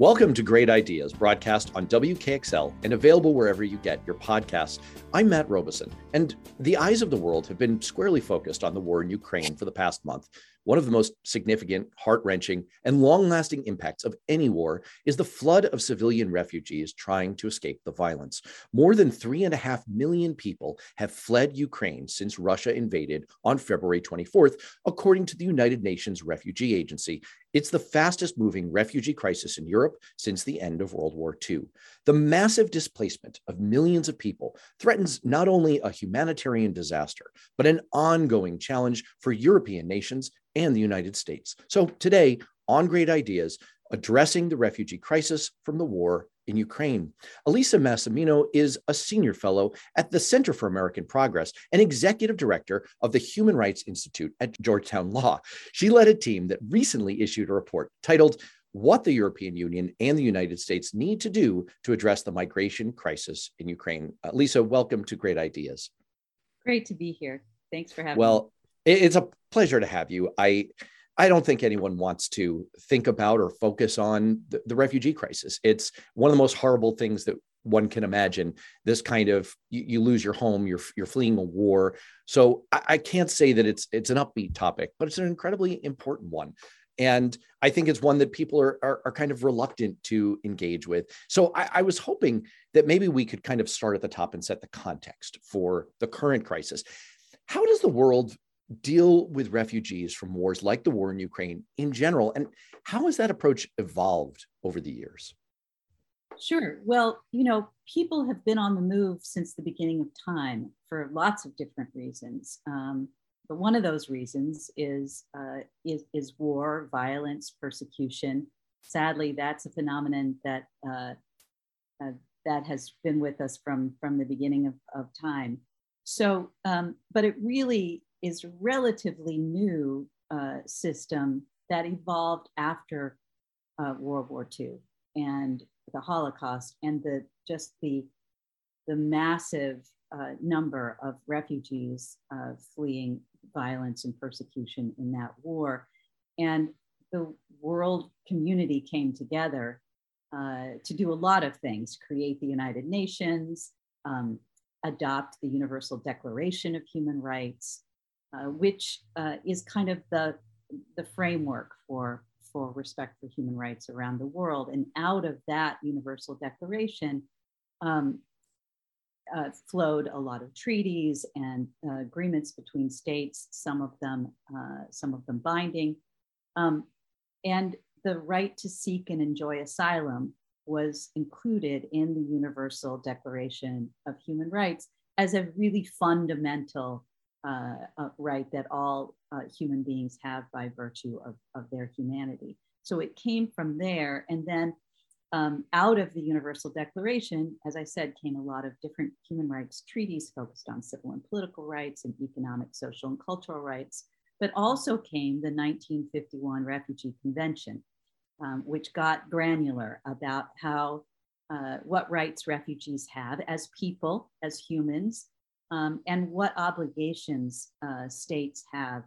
Welcome to Great Ideas, broadcast on WKXL and available wherever you get your podcasts. I'm Matt Robison, and the eyes of the world have been squarely focused on the war in Ukraine for the past month. One of the most significant, heart wrenching, and long lasting impacts of any war is the flood of civilian refugees trying to escape the violence. More than three and a half million people have fled Ukraine since Russia invaded on February 24th, according to the United Nations Refugee Agency. It's the fastest moving refugee crisis in Europe since the end of World War II. The massive displacement of millions of people threatens not only a humanitarian disaster, but an ongoing challenge for European nations and the United States. So today, on Great Ideas, addressing the refugee crisis from the war in Ukraine. Elisa Massimino is a senior fellow at the Center for American Progress and executive director of the Human Rights Institute at Georgetown Law. She led a team that recently issued a report titled what the European Union and the United States need to do to address the migration crisis in Ukraine. Uh, Lisa, welcome to Great Ideas. Great to be here. Thanks for having well, me. Well, it's a pleasure to have you. I I don't think anyone wants to think about or focus on the, the, refugee crisis. It's one of the most horrible things that one can imagine. This kind of you, you lose your home, you're you're fleeing a war. So I, I, can't say that it's it's an upbeat topic, but it's an incredibly important one. And I think it's one that people are, are, are kind of reluctant to engage with. So I, I was hoping that maybe we could kind of start at the top and set the context for the current crisis. How does the world deal with refugees from wars like the war in Ukraine in general? And how has that approach evolved over the years? Sure. Well, you know, people have been on the move since the beginning of time for lots of different reasons. Um, but one of those reasons is, uh, is, is, war, violence, persecution. Sadly, that's a phenomenon that, uh, uh, that has been with us from, from the beginning of, of time. So, um, but it really is relatively new uh, system that evolved after uh, World War II and the Holocaust and the just the the massive uh, number of refugees uh, fleeing violence and persecution in that war, and the world community came together uh, to do a lot of things: create the United Nations, um, adopt the Universal Declaration of Human Rights, uh, which uh, is kind of the, the framework for, for respect for human rights around the world. And out of that Universal Declaration um, uh, flowed a lot of treaties and uh, agreements between states, some of them, uh, some of them binding. Um, and the right to seek and enjoy asylum was included in the Universal Declaration of Human Rights as a really fundamental uh, uh, right that all uh, human beings have by virtue of, of their humanity. So it came from there. And then um, out of the Universal Declaration, as I said, came a lot of different human rights treaties focused on civil and political rights and economic, social, and cultural rights. But also came the 1951 Refugee Convention, um, which got granular about how uh, what rights refugees have as people, as humans, um, and what obligations uh, states have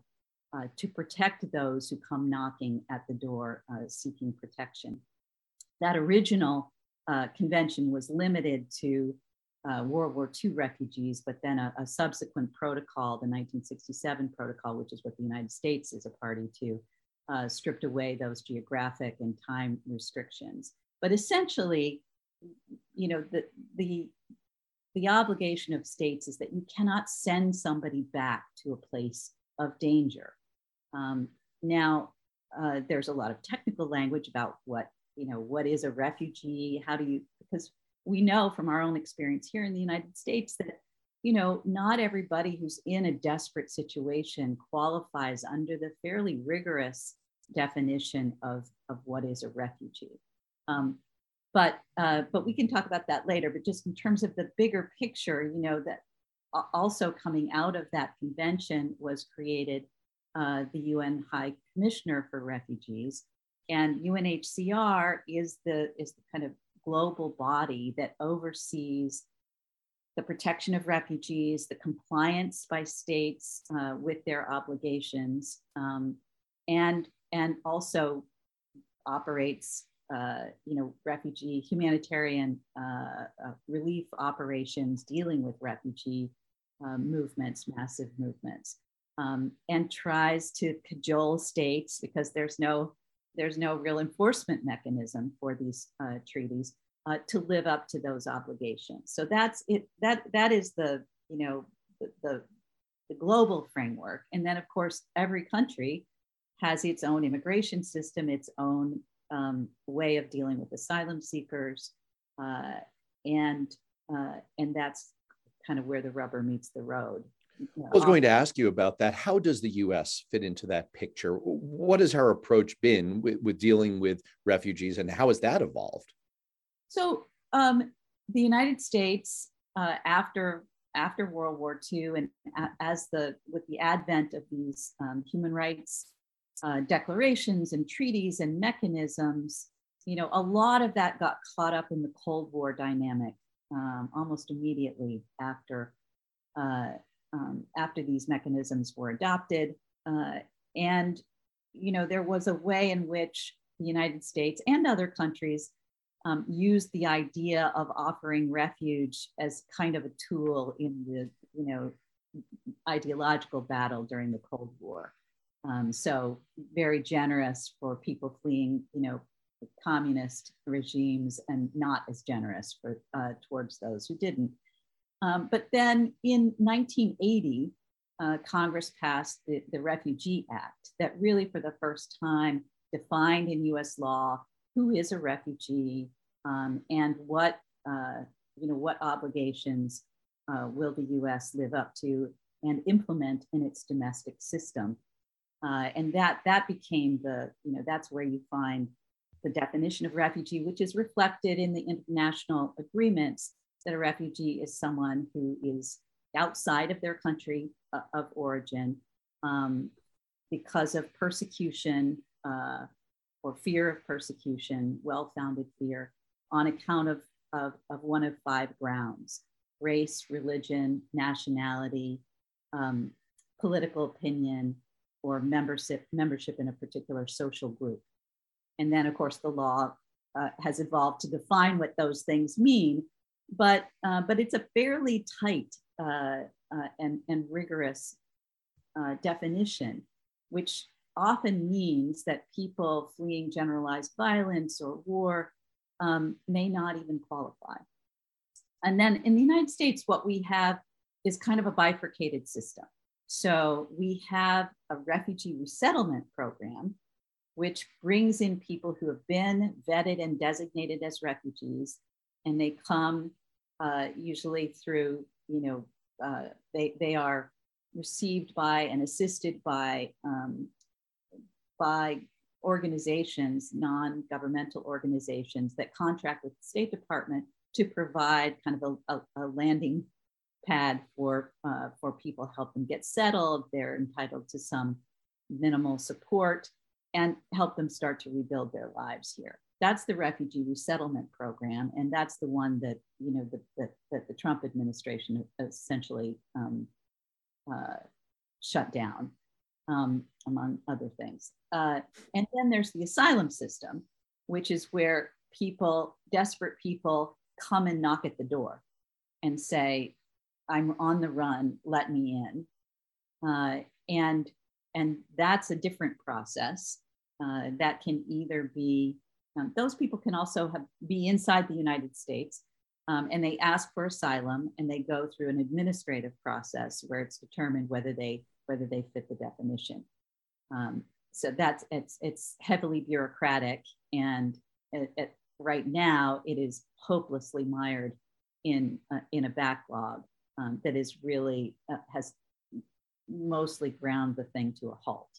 uh, to protect those who come knocking at the door uh, seeking protection. That original uh, convention was limited to uh, World War II refugees, but then a, a, subsequent protocol, the 1967 protocol, which is what the United States is a party to, uh, stripped away those geographic and time restrictions. But essentially, you know, the, the the obligation of states is that you cannot send somebody back to a place of danger. Um, now, uh, there's a lot of technical language about what, you know, what is a refugee? How do you, because we know from our own experience here in the United States that, you know, not everybody who's in a desperate situation qualifies under the fairly rigorous definition of, of what is a refugee. Um, but uh, but we can talk about that later. But just in terms of the bigger picture, you know that also coming out of that convention was created uh, the UN High Commissioner for Refugees, and UNHCR is the is the kind of global body that oversees the protection of refugees, the compliance by states uh, with their obligations, um, and and also operates uh, you know, refugee humanitarian uh, uh, relief operations dealing with refugee um, movements, massive movements, um, and tries to cajole states because there's no there's no real enforcement mechanism for these uh, treaties uh, to live up to those obligations. So that's it. That that is the you know the, the, the global framework, and then of course every country has its own immigration system, its own um, way of dealing with asylum seekers, uh, and uh, and that's kind of where the rubber meets the road. I was going to ask you about that. How does the U.S. fit into that picture? What has our approach been with, with dealing with refugees, and how has that evolved? So, um, the United States, uh, after after World War II, and as the with the advent of these um, human rights uh, declarations and treaties and mechanisms, you know, a lot of that got caught up in the Cold War dynamic um, almost immediately after uh, um, after these mechanisms were adopted. Uh, and, you know, there was a way in which the United States and other countries um, used the idea of offering refuge as kind of a tool in the, you know, ideological battle during the Cold War. Um, so very generous for people fleeing, you know, communist regimes and not as generous for, uh, towards those who didn't. Um, but then in 1980, uh, Congress passed the, the Refugee Act that really, for the first time, defined in US law who is a refugee um, and what, uh, you know, what obligations uh, will the US live up to and implement in its domestic system. Uh, and that, that became the, you know, that's where you find the definition of refugee, which is reflected in the international agreements that a refugee is someone who is outside of their country uh, of origin um, because of persecution uh, or fear of persecution, well founded fear, on account of, of, of, one of five grounds race, religion, nationality, um, political opinion, or membership, membership in a particular social group. And then, of course, the law uh, has evolved to define what those things mean but uh, but it's a fairly tight uh, uh, and and rigorous uh, definition, which often means that people fleeing generalized violence or war um, may not even qualify. And then in the United States, what we have is kind of a bifurcated system. So we have a refugee resettlement program, which brings in people who have been vetted and designated as refugees and they come uh, usually through, you know, uh, they, they are received by and assisted by, um, by organizations, non-governmental organizations that contract with the State Department to provide kind of a, a, a landing pad for, uh, for people, help them get settled. They're entitled to some minimal support and help them start to rebuild their lives here that's the refugee resettlement program, and that's the one that you know the, that, that the Trump administration essentially um, uh, shut down, um, among other things. Uh, and then there's the asylum system, which is where people, desperate people, come and knock at the door and say, "I'm on the run, let me in," uh, and and that's a different process. Uh, that can either be um, those people can also have, be inside the United States um, and they ask for asylum and they go through an administrative process where it's determined whether they whether they fit the definition. Um, so that's it's it's heavily bureaucratic and it, it, right now it is hopelessly mired in uh, in a backlog um, that is really uh, has mostly ground the thing to a halt.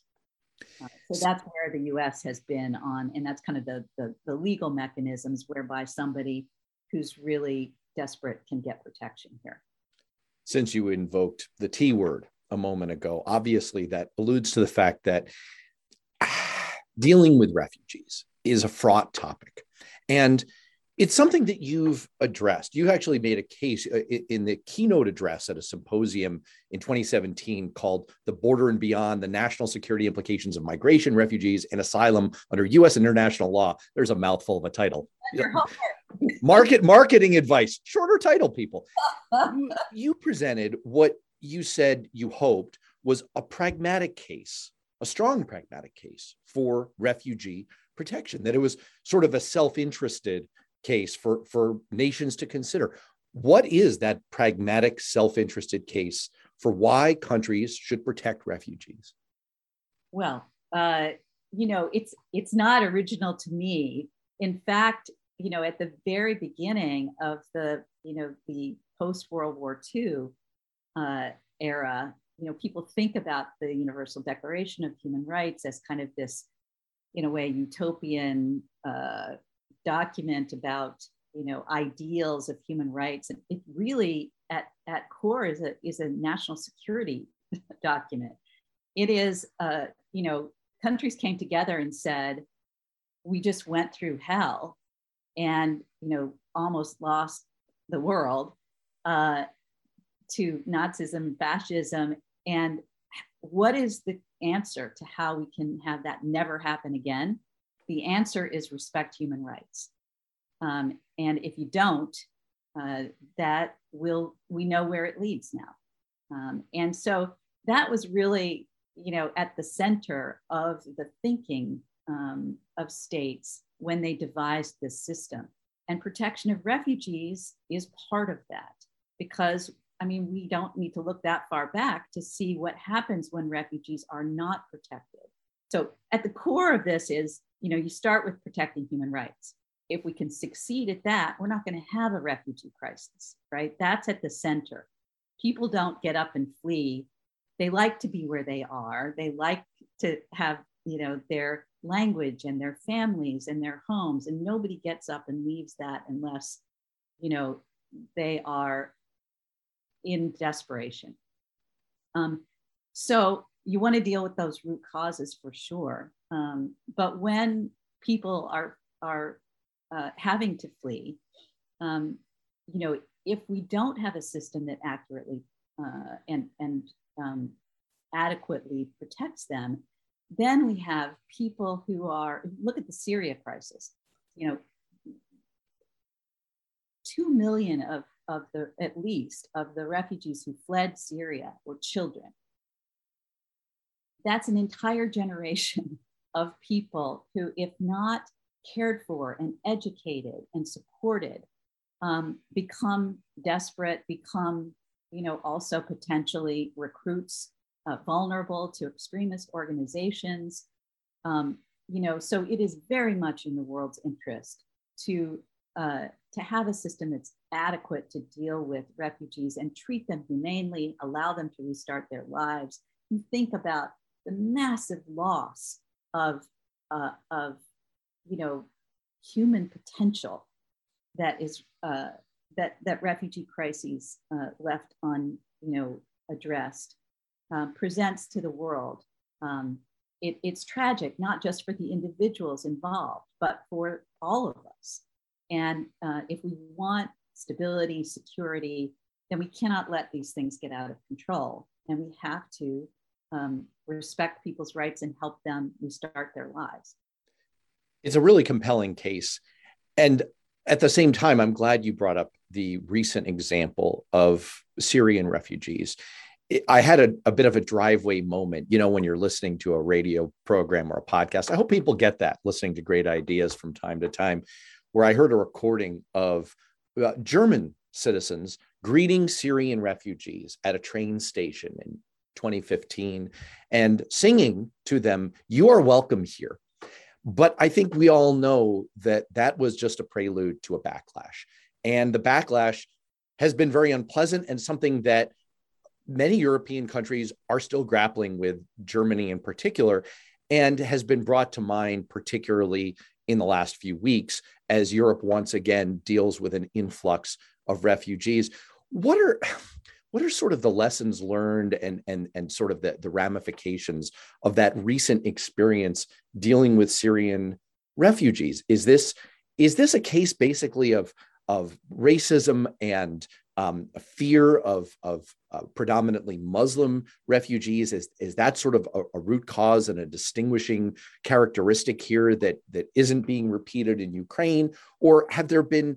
Uh, so that's where the US has been on, and that's kind of the, the, the, legal mechanisms whereby somebody who's really desperate can get protection here. Since you invoked the T word a moment ago, obviously that alludes to the fact that dealing with refugees is a fraught topic. And it's something that you've addressed. You actually made a case uh, in the keynote address at a symposium in 2017 called The Border and Beyond the National Security Implications of Migration, Refugees, and Asylum Under US International Law. There's a mouthful of a title. Market marketing advice, shorter title, people. you, you presented what you said you hoped was a pragmatic case, a strong pragmatic case for refugee protection, that it was sort of a self interested case for, for nations to consider. What is that pragmatic, self interested case for why countries should protect refugees? Well, uh, you know, it's it's not original to me. In fact, you know, at the very beginning of the you know the post World War II uh, era, you know, people think about the Universal Declaration of Human Rights as kind of this, in a way, utopian uh, document about you know ideals of human rights. And it really at, at core is a is a national security document. It is uh, you know countries came together and said we just went through hell and you know almost lost the world uh, to nazism fascism. And what is the answer to how we can have that never happen again the answer is respect human rights. Um, and if you don't, uh, that will, we know where it leads now. Um, and so that was really, you know, at the center of the thinking um, of states when they devised this system. And protection of refugees is part of that because, I mean, we don't need to look that far back to see what happens when refugees are not protected. So at the core of this is you know, you start with protecting human rights. If we can succeed at that, we're not going to have a refugee crisis, right? That's at the center. People don't get up and flee. They like to be where they are. They like to have, you know, their language and their families and their homes. And nobody gets up and leaves that unless, you know, they are in desperation. Um, so you want to deal with those root causes for sure. Um, but when people are are uh, having to flee, um, you know, if we don't have a system that accurately uh, and and um, adequately protects them, then we have people who are look at the Syria crisis. You know, two million of of the at least of the refugees who fled Syria were children that's an entire generation of people who, if not cared for and educated and supported, um, become desperate, become, you know, also potentially recruits uh, vulnerable to extremist organizations. Um, you know, so it is very much in the world's interest to uh, to have a system that's adequate to deal with refugees and treat them humanely, allow them to restart their lives, and think about the massive loss of, uh, of you know, human potential that is uh, that that refugee crises uh, left on you know addressed um, presents to the world. Um, it, it's tragic not just for the individuals involved, but for all of us. And uh, if we want stability, security, then we cannot let these things get out of control, and we have to um, respect people's rights and help them restart their lives. It's a really compelling case. And at the same time, I'm glad you brought up the recent example of Syrian refugees. I had a, a, bit of a driveway moment, you know, when you're listening to a radio program or a podcast. I hope people get that listening to great ideas from time to time, where I heard a recording of uh, German citizens greeting Syrian refugees at a train station in 2015 and singing to them, You are welcome here. But I think we all know that that was just a prelude to a backlash. And the backlash has been very unpleasant and something that many European countries are still grappling with, Germany in particular, and has been brought to mind, particularly in the last few weeks, as Europe once again deals with an influx of refugees. What are what are sort of the lessons learned and and and sort of the, the ramifications of that recent experience dealing with Syrian refugees? Is this is this a case basically of of racism and um, fear of, of uh, predominantly Muslim refugees? Is, is that sort of a, a, root cause and a distinguishing characteristic here that, that isn't being repeated in Ukraine? Or have there been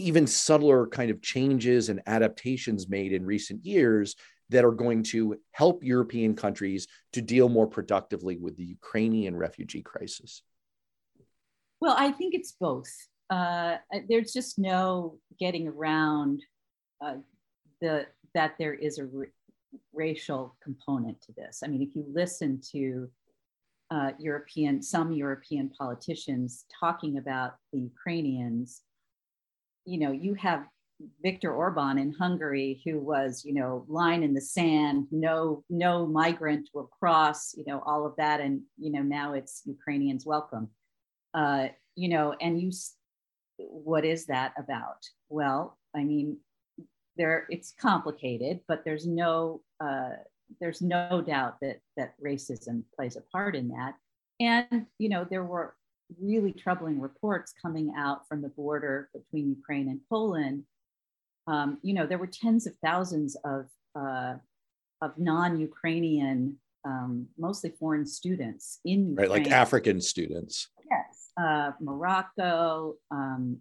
even subtler kind of changes and adaptations made in recent years that are going to help European countries to deal more productively with the Ukrainian refugee crisis? Well, I think it's both. Uh, there's just no getting around uh, the that there is a r- racial component to this. I mean, if you listen to uh, European, some European politicians talking about the Ukrainians, you know, you have Viktor Orban in Hungary, who was, you know, line in the sand, no, no migrant will cross, you know, all of that, and you know, now it's Ukrainians welcome, uh, you know, and you, what is that about? Well, I mean, there it's complicated, but there's no, uh, there's no doubt that that racism plays a part in that, and you know, there were really troubling reports coming out from the border between Ukraine and Poland um, you know, there were tens of thousands of, uh, of non-Ukrainian, um, mostly foreign students in Ukraine. Right, like African students. Yes, uh, Morocco, um,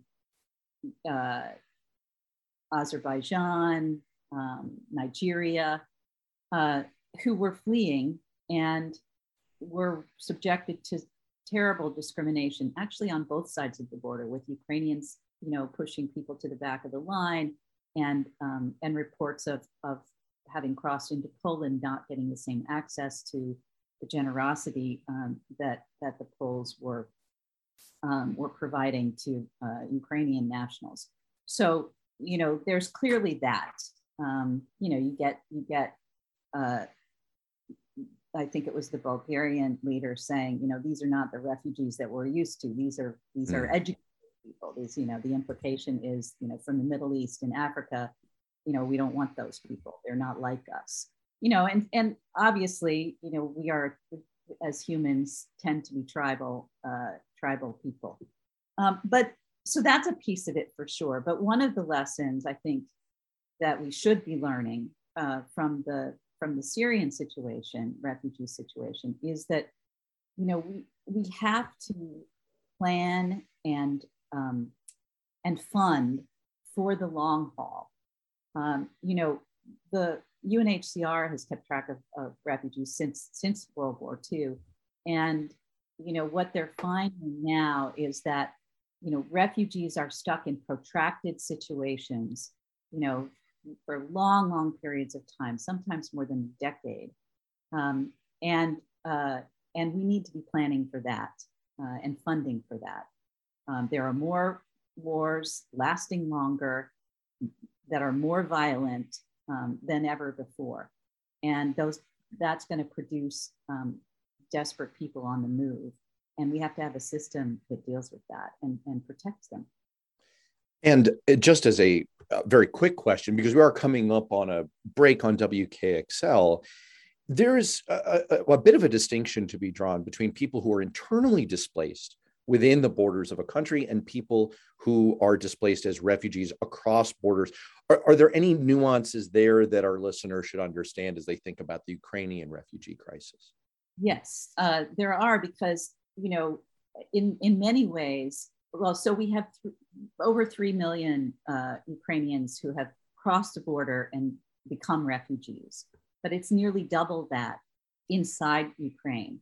uh, Azerbaijan, um, Nigeria, uh, who were fleeing and were subjected to terrible discrimination, actually on both sides of the border, with Ukrainians, you know, pushing people to the back of the line, and, um, and reports of, of having crossed into Poland not getting the same access to the generosity um, that, that the Poles were, um, were providing to uh, Ukrainian nationals. So, you know, there's clearly that. Um, you know, you get, you get, uh, I think it was the Bulgarian leader saying, you know, these are not the refugees that we're used to. These are these mm. are educated people. These, you know, the implication is, you know, from the Middle East and Africa, you know, we don't want those people. They're not like us. You know, and and obviously, you know, we are as humans tend to be tribal uh, tribal people. Um, but so that's a piece of it for sure. But one of the lessons I think that we should be learning uh, from the from the Syrian situation, refugee situation, is that you know we we have to plan and um, and fund for the long haul. Um, you know, the UNHCR has kept track of, of, refugees since since World War II, and you know what they're finding now is that you know refugees are stuck in protracted situations, you know, for long, long periods of time, sometimes more than a decade, um, and uh, and we need to be planning for that uh, and funding for that. Um, there are more wars lasting longer that are more violent um, than ever before. And those that's going to produce um, desperate people on the move. And we have to have a system that deals with that and, and protects them. And just as a, a very quick question, because we are coming up on a break on WKXL, there is a, a, a, bit of a distinction to be drawn between people who are internally displaced within the borders of a country and people who are displaced as refugees across borders. Are, are, there any nuances there that our listeners should understand as they think about the Ukrainian refugee crisis? Yes, uh, there are because, you know, in, in many ways, well, so we have th- over 3 million uh, Ukrainians who have crossed the border and become refugees, but it's nearly double that inside Ukraine.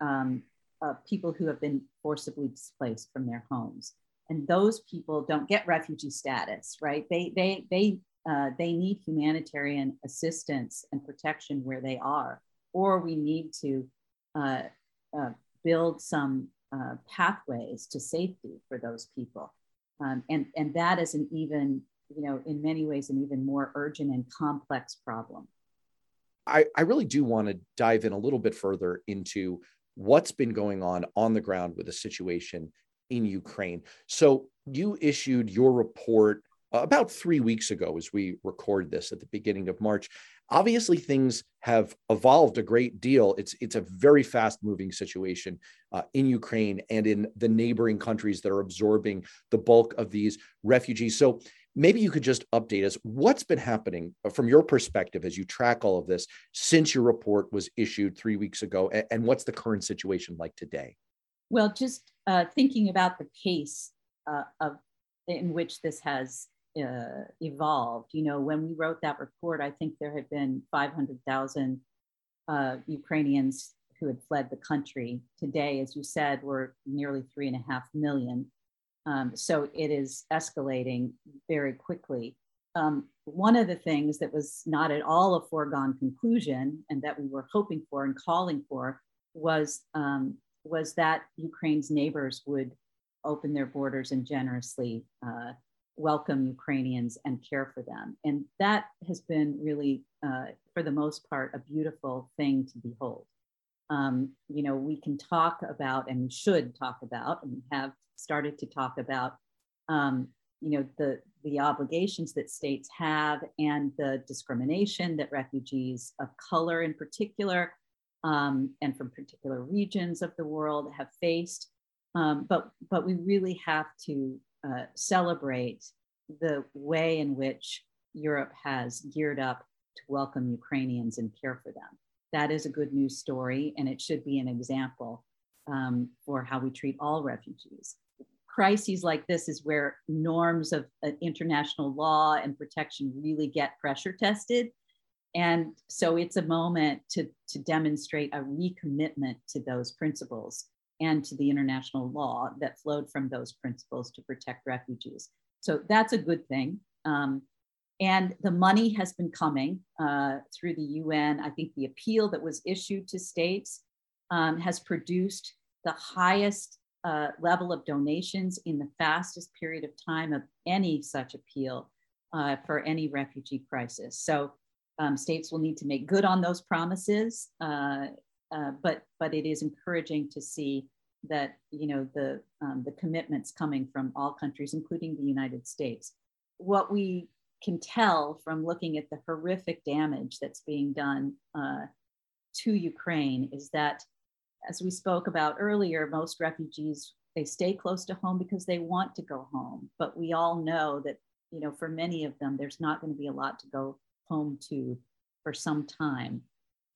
Um, uh, people who have been forcibly displaced from their homes. And those people don't get refugee status, right? They, they, they, uh, they need humanitarian assistance and protection where they are, or we need to uh, uh build some uh, pathways to safety for those people. Um, and, and that is an even, you know, in many ways, an even more urgent and complex problem. I, I really do want to dive in a little bit further into what's been going on on the ground with the situation in Ukraine. So you issued your report about three weeks ago as we record this at the beginning of March. Obviously things have evolved a great deal. It's it's a very fast moving situation uh, in Ukraine and in the neighboring countries that are absorbing the bulk of these refugees. So maybe you could just update us. What's been happening from your perspective as you track all of this since your report was issued three weeks ago, and, and what's the current situation like today? Well, just uh, thinking about the pace uh, of in which this has uh, evolved. You know, when we wrote that report, I think there had been 500,000 uh, Ukrainians who had fled the country. Today, as you said, we're nearly three and a half million. Um, so it is escalating very quickly. Um, one of the things that was not at all a foregone conclusion and that we were hoping for and calling for was, um, was that Ukraine's neighbors would open their borders and generously uh, welcome Ukrainians and care for them. And that has been really, uh, for the most part, a beautiful thing to behold. Um, you know, we can talk about and should talk about, and have started to talk about, um, you know, the, the obligations that states have and the discrimination that refugees of color in particular um, and from particular regions of the world have faced. Um, but, but we really have to uh, celebrate the way in which Europe has geared up to welcome Ukrainians and care for them. That is a good news story, and it should be an example um, for how we treat all refugees. Crises like this is where norms of uh, international law and protection really get pressure tested. And so it's a moment to, to demonstrate a recommitment to those principles and to the international law that flowed from those principles to protect refugees. So that's a good thing. Um, and the money has been coming uh, through the UN. I think the appeal that was issued to states um, has produced the highest uh, level of donations in the fastest period of time of any such appeal uh, for any refugee crisis. So um, states will need to make good on those promises, uh, but but it is encouraging to see that you know the um, the commitments coming from all countries, including the United States. What we can tell from looking at the horrific damage that's being done uh, to Ukraine is that, as we spoke about earlier, most refugees they stay close to home because they want to go home. But we all know that you know for many of them, there's not going to be a lot to go home to for some time.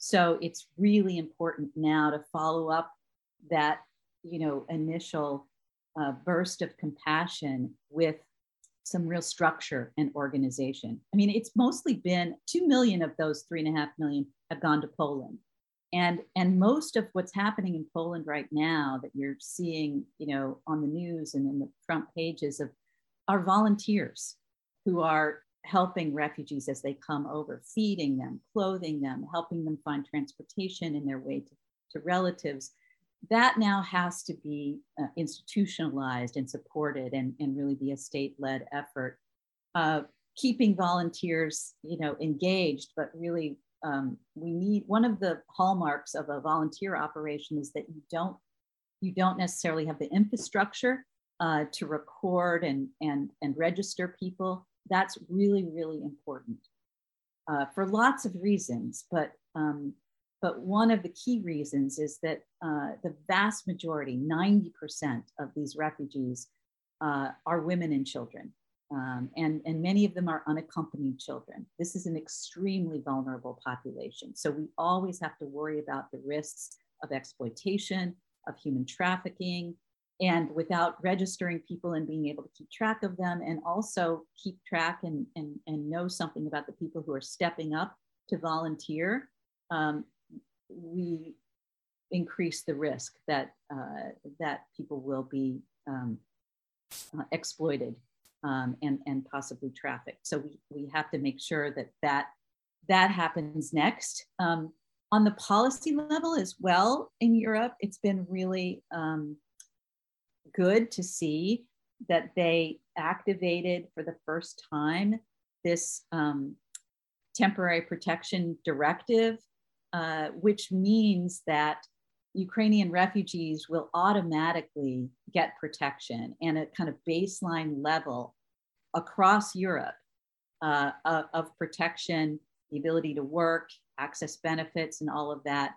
So it's really important now to follow up that you know initial uh, burst of compassion with some real structure and organization. I mean, it's mostly been two million of those three and a half million have gone to Poland. And, and most of what's happening in Poland right now that you're seeing, you know, on the news and in the front pages of are volunteers who are helping refugees as they come over, feeding them, clothing them, helping them find transportation in their way to, to relatives that now has to be uh, institutionalized and supported and, and really be a state-led effort. Uh, keeping volunteers, you know, engaged, but really um, we need one of the hallmarks of a volunteer operation is that you don't you don't necessarily have the infrastructure uh, to record and and and register people. That's really really important uh, for lots of reasons, but um, but one of the key reasons is that uh, the vast majority, 90% of these refugees uh, are women and children. Um, and, and many of them are unaccompanied children. This is an extremely vulnerable population. So we always have to worry about the risks of exploitation, of human trafficking, and without registering people and being able to keep track of them and also keep track and, and, and know something about the people who are stepping up to volunteer um, we increase the risk that uh, that people will be um, uh, exploited um, and and possibly trafficked. So we we have to make sure that that that happens next. Um, on the policy level as well in Europe, it's been really um, good to see that they activated for the first time this um, temporary protection directive uh, which means that Ukrainian refugees will automatically get protection and a kind of baseline level across Europe uh, of, protection the ability to work, access benefits, and all of that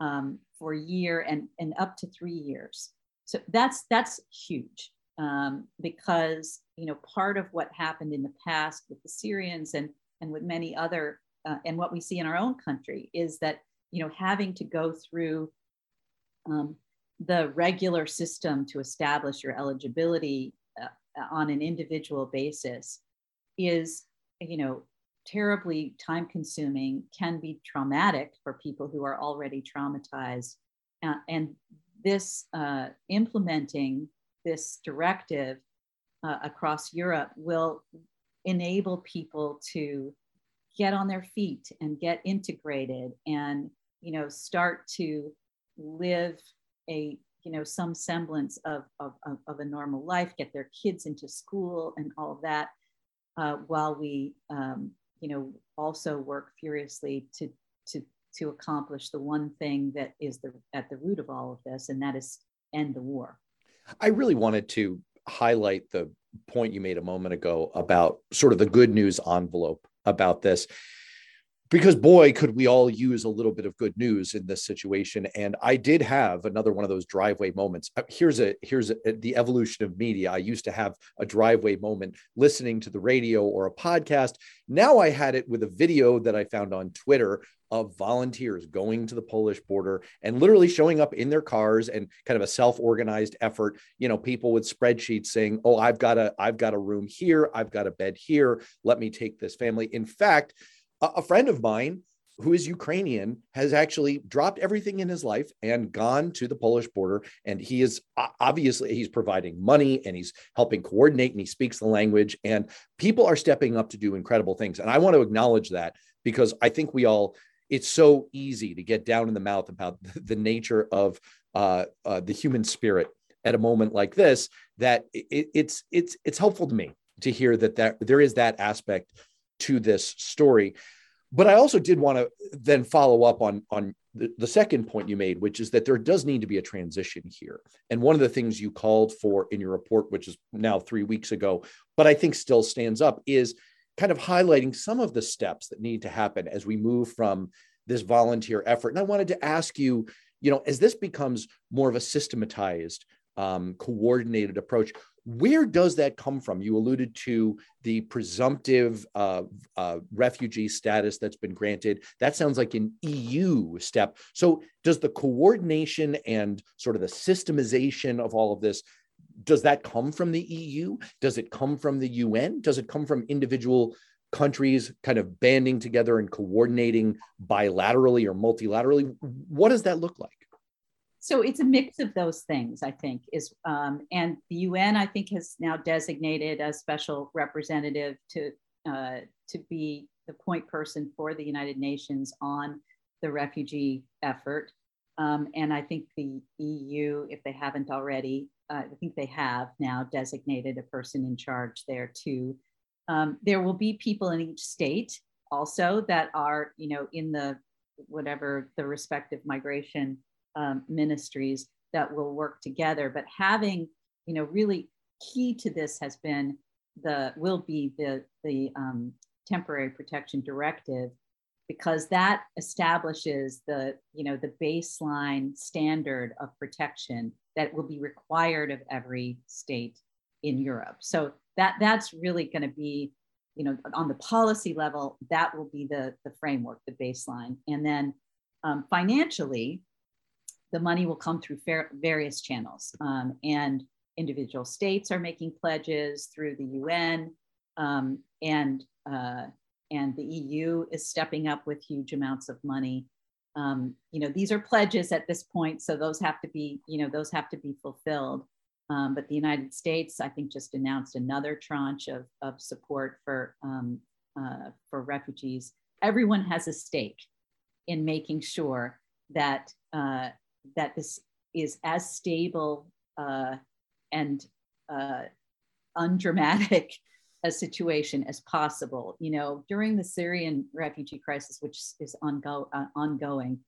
um, for a year and, and up to three years. So that's that's huge um, because you know part of what happened in the past with the Syrians and and with many other uh, and what we see in our own country is that you know having to go through um, the regular system to establish your eligibility uh, on an individual basis is you know terribly time consuming can be traumatic for people who are already traumatized uh, and this uh, implementing this directive uh, across Europe will enable people to get on their feet and get integrated and you know start to live a you know some semblance of, of, of a normal life get their kids into school and all of that uh, while we um, you know also work furiously to to to accomplish the one thing that is the at the root of all of this and that is end the war. I really wanted to highlight the point you made a moment ago about sort of the good news envelope about this because boy could we all use a little bit of good news in this situation and i did have another one of those driveway moments uh, here's a here's a, the evolution of media i used to have a driveway moment listening to the radio or a podcast now i had it with a video that i found on twitter of volunteers going to the Polish border and literally showing up in their cars and kind of a self-organized effort. You know, people with spreadsheets saying, "Oh, I've got a I've got a room here, I've got a bed here. Let me take this family." In fact, a friend of mine who is Ukrainian has actually dropped everything in his life and gone to the Polish border. And he is obviously he's providing money and he's helping coordinate and he speaks the language. And people are stepping up to do incredible things. And I want to acknowledge that because I think we all it's so easy to get down in the mouth about the nature of uh, uh, the human spirit at a moment like this that it, it's it's it's helpful to me to hear that that there is that aspect to this story. But I also did want to then follow up on on the, the second point you made, which is that there does need to be a transition here. And one of the things you called for in your report, which is now three weeks ago, but I think still stands up, is kind of highlighting some of the steps that need to happen as we move from this volunteer effort. And I wanted to ask you, you know, as this becomes more of a systematized, um, coordinated approach, where does that come from? You alluded to the presumptive uh, uh, refugee status that's been granted. That sounds like an EU step. So, does the coordination and sort of the systemization of all of this does that come from the EU? Does it come from the UN? Does it come from individual countries kind of banding together and coordinating bilaterally or multilaterally? What does that look like? So it's a mix of those things i think is um, and the un i think has now designated a special representative to uh, to be the point person for the united nations on the refugee effort. Um, and i think the eu if they haven't already uh, i think they have now designated a person in charge there too. Um, there will be people in each state also that are you know in the whatever the respective migration um, ministries that will work together. But having, you know, really key to this has been the will be the the um, temporary protection directive because that establishes the you know the baseline standard of protection that will be required of every state in Europe. So that that's really going to be you know on the policy level that will be the the framework the baseline and then um, financially the money will come through fair, various channels. Um, and individual states are making pledges through the UN, um, and, uh, and the EU is stepping up with huge amounts of money. Um, you know, these are pledges at this point, so those have to be, you know, those have to be fulfilled. Um, but the United States, I think, just announced another tranche of, of support for, um, uh, for refugees. Everyone has a stake in making sure that uh, that this is as stable uh, and uh, undramatic a situation as possible. You know, during the Syrian refugee crisis, which is ongo- uh, ongoing,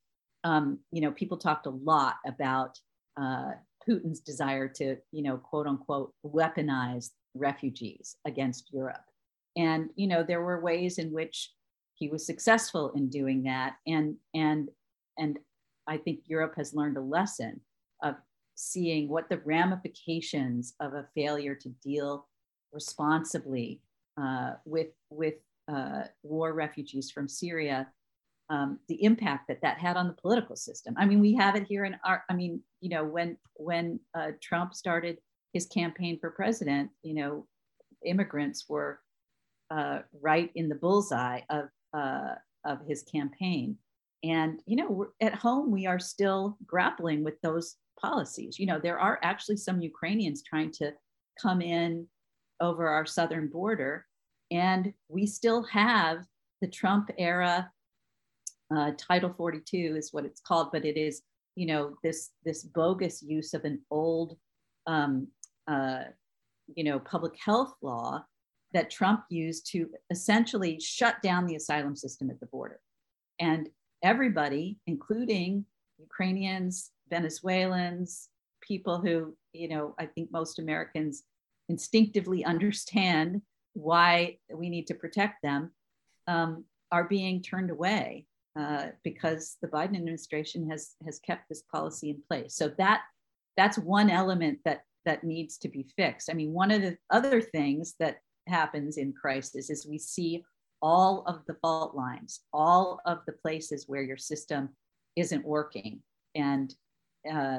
um, you know, people talked a lot about uh, Putin's desire to, you know, quote unquote, weaponize refugees against Europe. And, you know, there were ways in which he was successful in doing that. And, and, and I think Europe has learned a lesson of seeing what the ramifications of a failure to deal responsibly uh, with, with uh, war refugees from Syria, um, the impact that that had on the political system. I mean, we have it here in our, I mean, you know, when, when uh, Trump started his campaign for president, you know, immigrants were uh, right in the bullseye of, uh, of his campaign. And, you know, at home, we are still grappling with those policies. You know, there are actually some Ukrainians trying to come in over our southern border, and we still have the Trump era uh, Title 42 is what it's called, but it is, you know, this this bogus use of an old, um, uh, you know, public health law that Trump used to essentially shut down the asylum system at the border. And everybody, including Ukrainians, Venezuelans, people who, you know, I think most Americans instinctively understand why we need to protect them, um, are being turned away uh, because the Biden administration has has kept this policy in place. So that that's one element that that needs to be fixed. I mean, one of the other things that happens in crisis is we see all of the fault lines, all of the places where your system isn't working. And uh,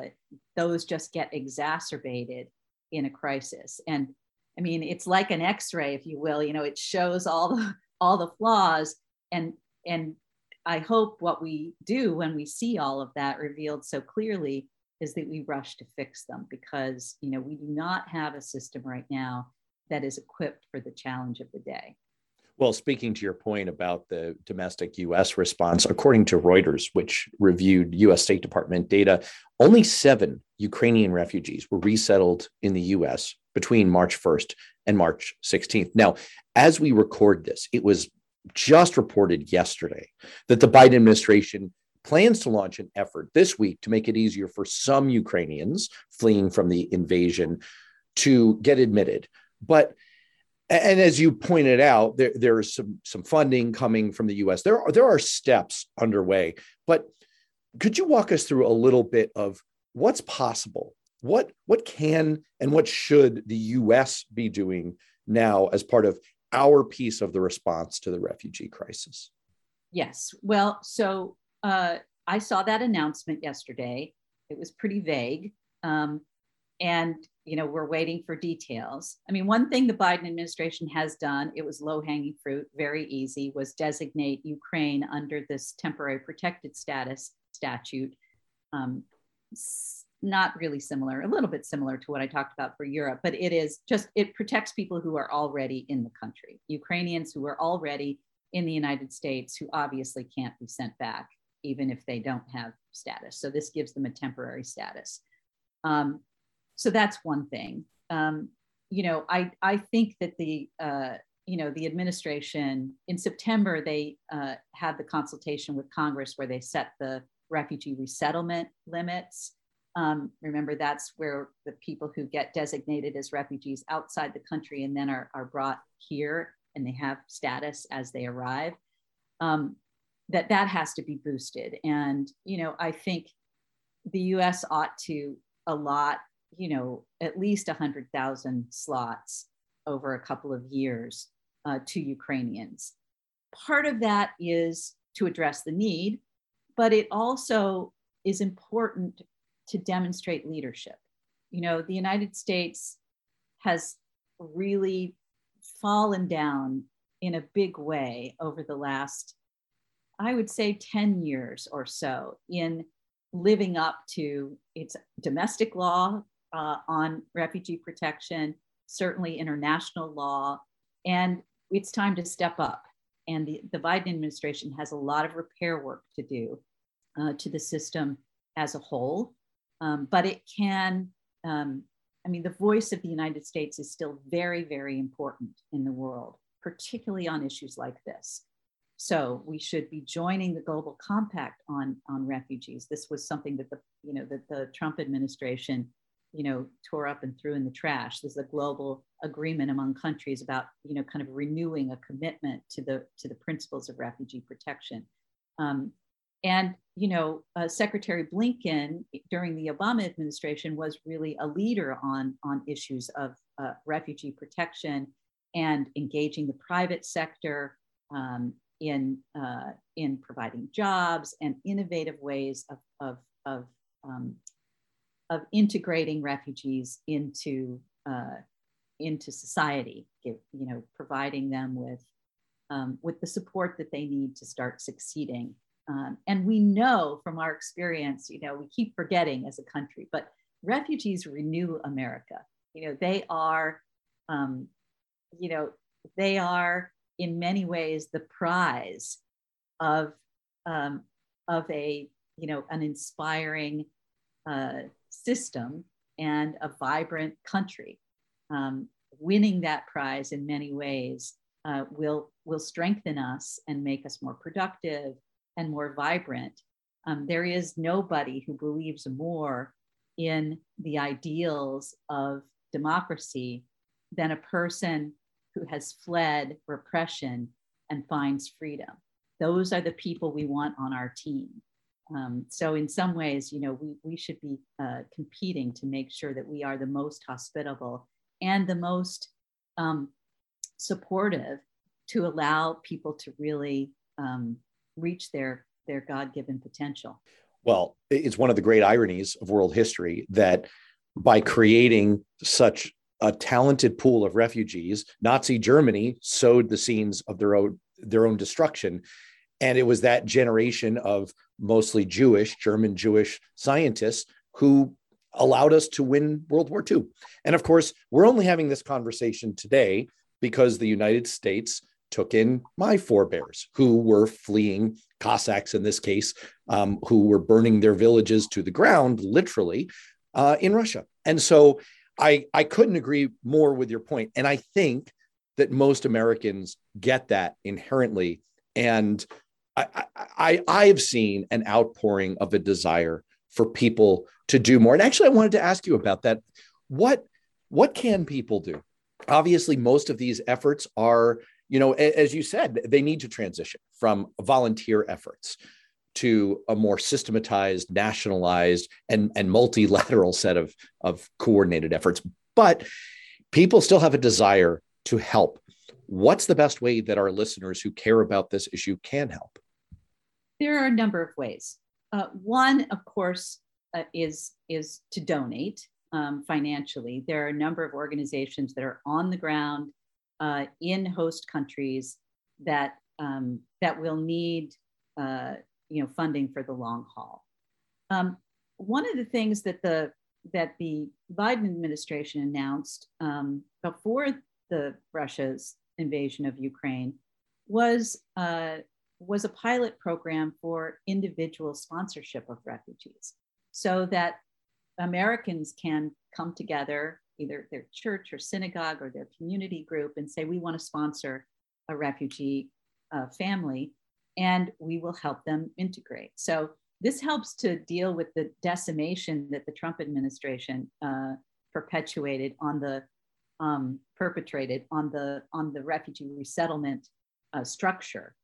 those just get exacerbated in a crisis. And I mean, it's like an X-ray, if you will. You know, it shows all the all the flaws, and and I hope what we do when we see all of that revealed so clearly is that we rush to fix them because you know we do not have a system right now that is equipped for the challenge of the day. Well, speaking to your point about the domestic US response, according to Reuters, which reviewed US State Department data, only seven Ukrainian refugees were resettled in the US between March 1st and March 16th. Now, as we record this, it was just reported yesterday that the Biden administration plans to launch an effort this week to make it easier for some Ukrainians fleeing from the invasion to get admitted. But and as you pointed out, there, there is some some funding coming from the U.S. There are there are steps underway, but could you walk us through a little bit of what's possible? What what can and what should the U.S. be doing now as part of our piece of the response to the refugee crisis? Yes. Well, so uh, I saw that announcement yesterday. It was pretty vague. Um, and you know we're waiting for details. I mean one thing the biden administration has done it was low hanging fruit very easy was designate ukraine under this temporary protected status statute. Um, not really similar a little bit similar to what i talked about for europe but it is just it protects people who are already in the country ukrainians who are already in the united states who obviously can't be sent back even if they don't have status. So this gives them a temporary status. Um, so that's one thing. Um, you know, I, I think that the, uh, you know, the administration in September, they uh, had the consultation with Congress where they set the refugee resettlement limits. Um, remember, that's where the people who get designated as refugees outside the country and then are, are brought here and they have status as they arrive. Um, that that has to be boosted. And you know, I think the U.S. ought to allot you know, at least 100,000 slots over a couple of years uh, to Ukrainians. Part of that is to address the need, but it also is important to demonstrate leadership. You know, the United States has really fallen down in a big way over the last, I would say, 10 years or so in living up to its domestic law uh, on refugee protection, certainly international law, and it's time to step up. And the, the Biden administration has a lot of repair work to do uh, to the system as a whole. Um, but it can, um, I mean, the voice of the United States is still very, very important in the world, particularly on issues like this. So we should be joining the global compact on, on refugees. This was something that the, you know, that the Trump administration you know, tore up and threw in the trash. There's a global agreement among countries about, you know, kind of renewing a commitment to the to the principles of refugee protection. Um, and you know, uh, Secretary Blinken during the Obama administration was really a leader on on issues of uh, refugee protection and engaging the private sector um, in uh, in providing jobs and innovative ways of of of, um, of integrating refugees into uh, into society, you know, providing them with um, with the support that they need to start succeeding. Um, and we know from our experience, you know, we keep forgetting as a country, but refugees renew America. You know, they are, um, you know, they are in many ways the prize of um, of a you know an inspiring uh, system and a vibrant country. Um, winning that prize in many ways uh, will will strengthen us and make us more productive and more vibrant. Um, there is nobody who believes more in the ideals of democracy than a person who has fled repression and finds freedom. Those are the people we want on our team. Um, so in some ways, you know, we, we should be uh, competing to make sure that we are the most hospitable and the most um, supportive to allow people to really um, reach their their god-given potential. Well it's one of the great ironies of world history that by creating such a talented pool of refugees nazi germany sowed the seeds of their own their own destruction. And it was that generation of mostly jewish german jewish scientists who allowed us to win world war ii and of course we're only having this conversation today because the united states took in my forebears who were fleeing Cossacks in this case, um, who were burning their villages to the ground, literally, uh, in Russia. And so I, I couldn't agree more with your point. And I think that most Americans get that inherently. And I, I, I've seen an outpouring of a desire for people to do more. And actually, I wanted to ask you about that. What, what can people do? Obviously, most of these efforts are you know, as you said, they need to transition from volunteer efforts to a more systematized, nationalized, and, and multilateral set of, of coordinated efforts. But people still have a desire to help. What's the best way that our listeners who care about this issue can help? There are a number of ways. Uh, one, of course, uh, is is to donate um, financially. There are a number of organizations that are on the ground uh, in host countries that um, that will need uh, you know funding for the long haul. Um, one of the things that the that the Biden administration announced um, before the Russia's invasion of Ukraine was uh, was a pilot program for individual sponsorship of refugees, so that Americans can come together either their church or synagogue or their community group and say, we want to sponsor a refugee uh, family and we will help them integrate. So this helps to deal with the decimation that the Trump administration uh, perpetuated on the um, perpetrated on the on the refugee resettlement uh, structure,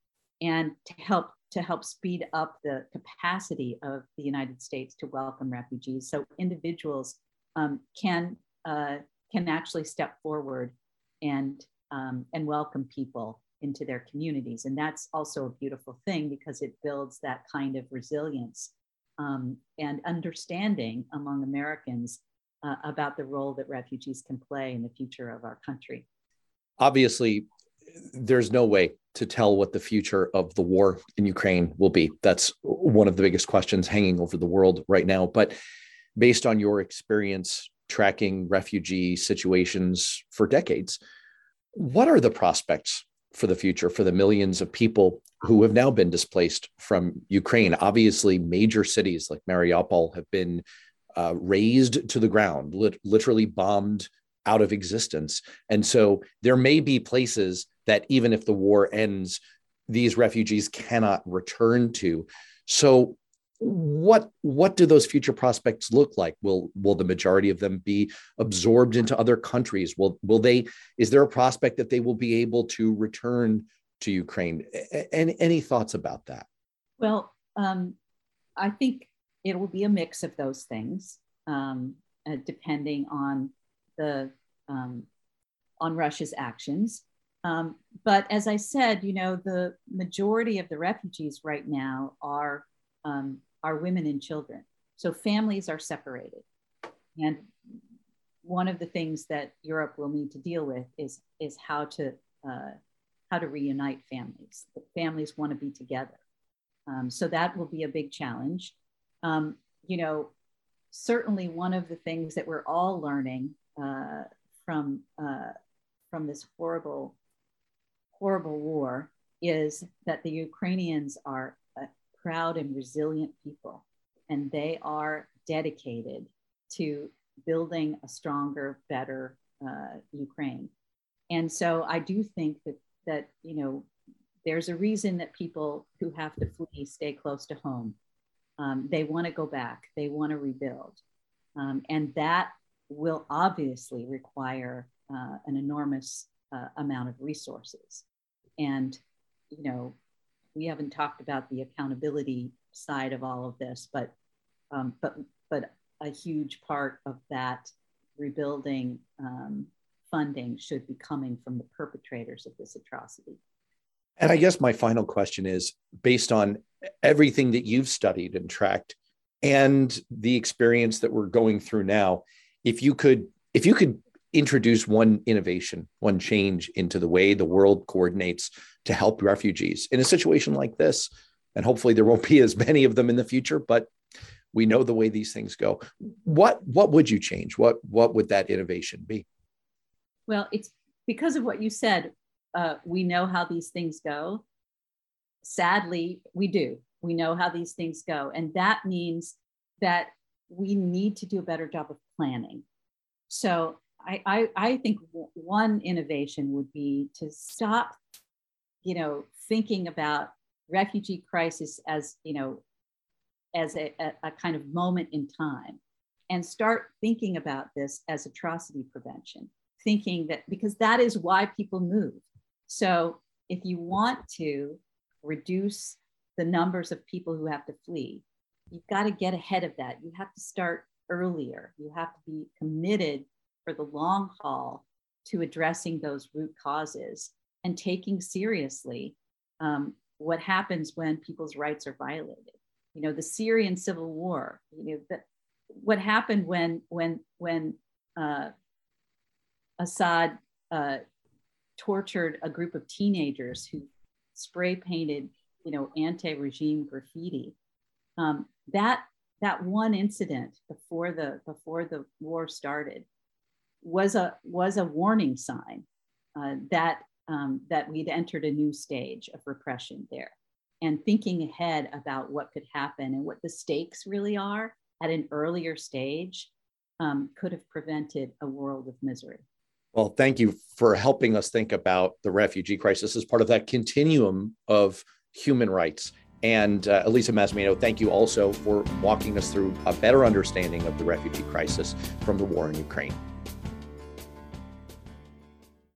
and to help to help speed up the capacity of the United States to welcome refugees, so individuals um, can uh, can actually step forward and um, and welcome people into their communities. And that's also a beautiful thing because it builds that kind of resilience um, and understanding among americans uh, about the role that refugees can play in the future of our country. Obviously there's no way to tell what the future of the war in ukraine will be that's one of the biggest questions hanging over the world right now but based on your experience tracking refugee situations for decades. What are the prospects for the future for the millions of people who have now been displaced from Ukraine? Obviously, major cities like Mariupol have been uh, razed to the ground, lit- literally bombed out of existence. And so there may be places that even if the war ends, these refugees cannot return to. So, what what do those future prospects look like? Will will the majority of them be absorbed into other countries? Will will they is there a prospect that they will be able to return to ukraine? Any any thoughts about that? Well um, i think it will be a mix of those things um, uh, depending on the um, on russia's actions um, but as i said you know the majority of the refugees right now are um, are women and children. So families are separated. And one of the things that Europe will need to deal with is, is how to uh, how to reunite families. Families want to be together. Um, so that will be a big challenge. Um, you know, certainly one of the things that we're all learning uh, from uh, from this horrible horrible war is that the Ukrainians are a proud and resilient people, and they are dedicated to building a stronger, better uh, Ukraine. And so I do think that that you know there's a reason that people who have to flee stay close to home. Um, they want to go back. They want to rebuild, um, and that will obviously require uh, an enormous uh, amount of resources. And you know, we haven't talked about the accountability side of all of this, but um, but but a huge part of that rebuilding um, funding should be coming from the perpetrators of this atrocity. And I guess my final question is based on everything that you've studied and tracked and the experience that we're going through now, if you could if you could introduce one innovation, one change into the way the world coordinates to help refugees in a situation like this. And hopefully there won't be as many of them in the future, but we know the way these things go. What what would you change? What what would that innovation be? Well, it's because of what you said. Uh, we know how these things go. Sadly, we do. We know how these things go, and that means that we need to do a better job of planning. So I, I, I think one innovation would be to stop, you know, thinking about refugee crisis as, you know, as a, a, a kind of moment in time and start thinking about this as atrocity prevention, thinking that because that is why people move. So if you want to reduce the numbers of people who have to flee, you've got to get ahead of that. You have to start earlier. You have to be committed for the long haul to addressing those root causes and taking seriously um, what happens when people's rights are violated. You know, the Syrian civil war. You know, the, what happened when when when uh, Assad uh, tortured a group of teenagers who spray painted, you know, anti-regime graffiti. Um, that that one incident before the before the war started was a was a warning sign uh, that um, that we'd entered a new stage of repression there, and thinking ahead about what could happen and what the stakes really are at an earlier stage um, could have prevented a world of misery. Well, thank you for helping us think about the refugee crisis as part of that continuum of human rights. And uh, Elisa Massimino, thank you also for walking us through a better understanding of the refugee crisis from the war in Ukraine.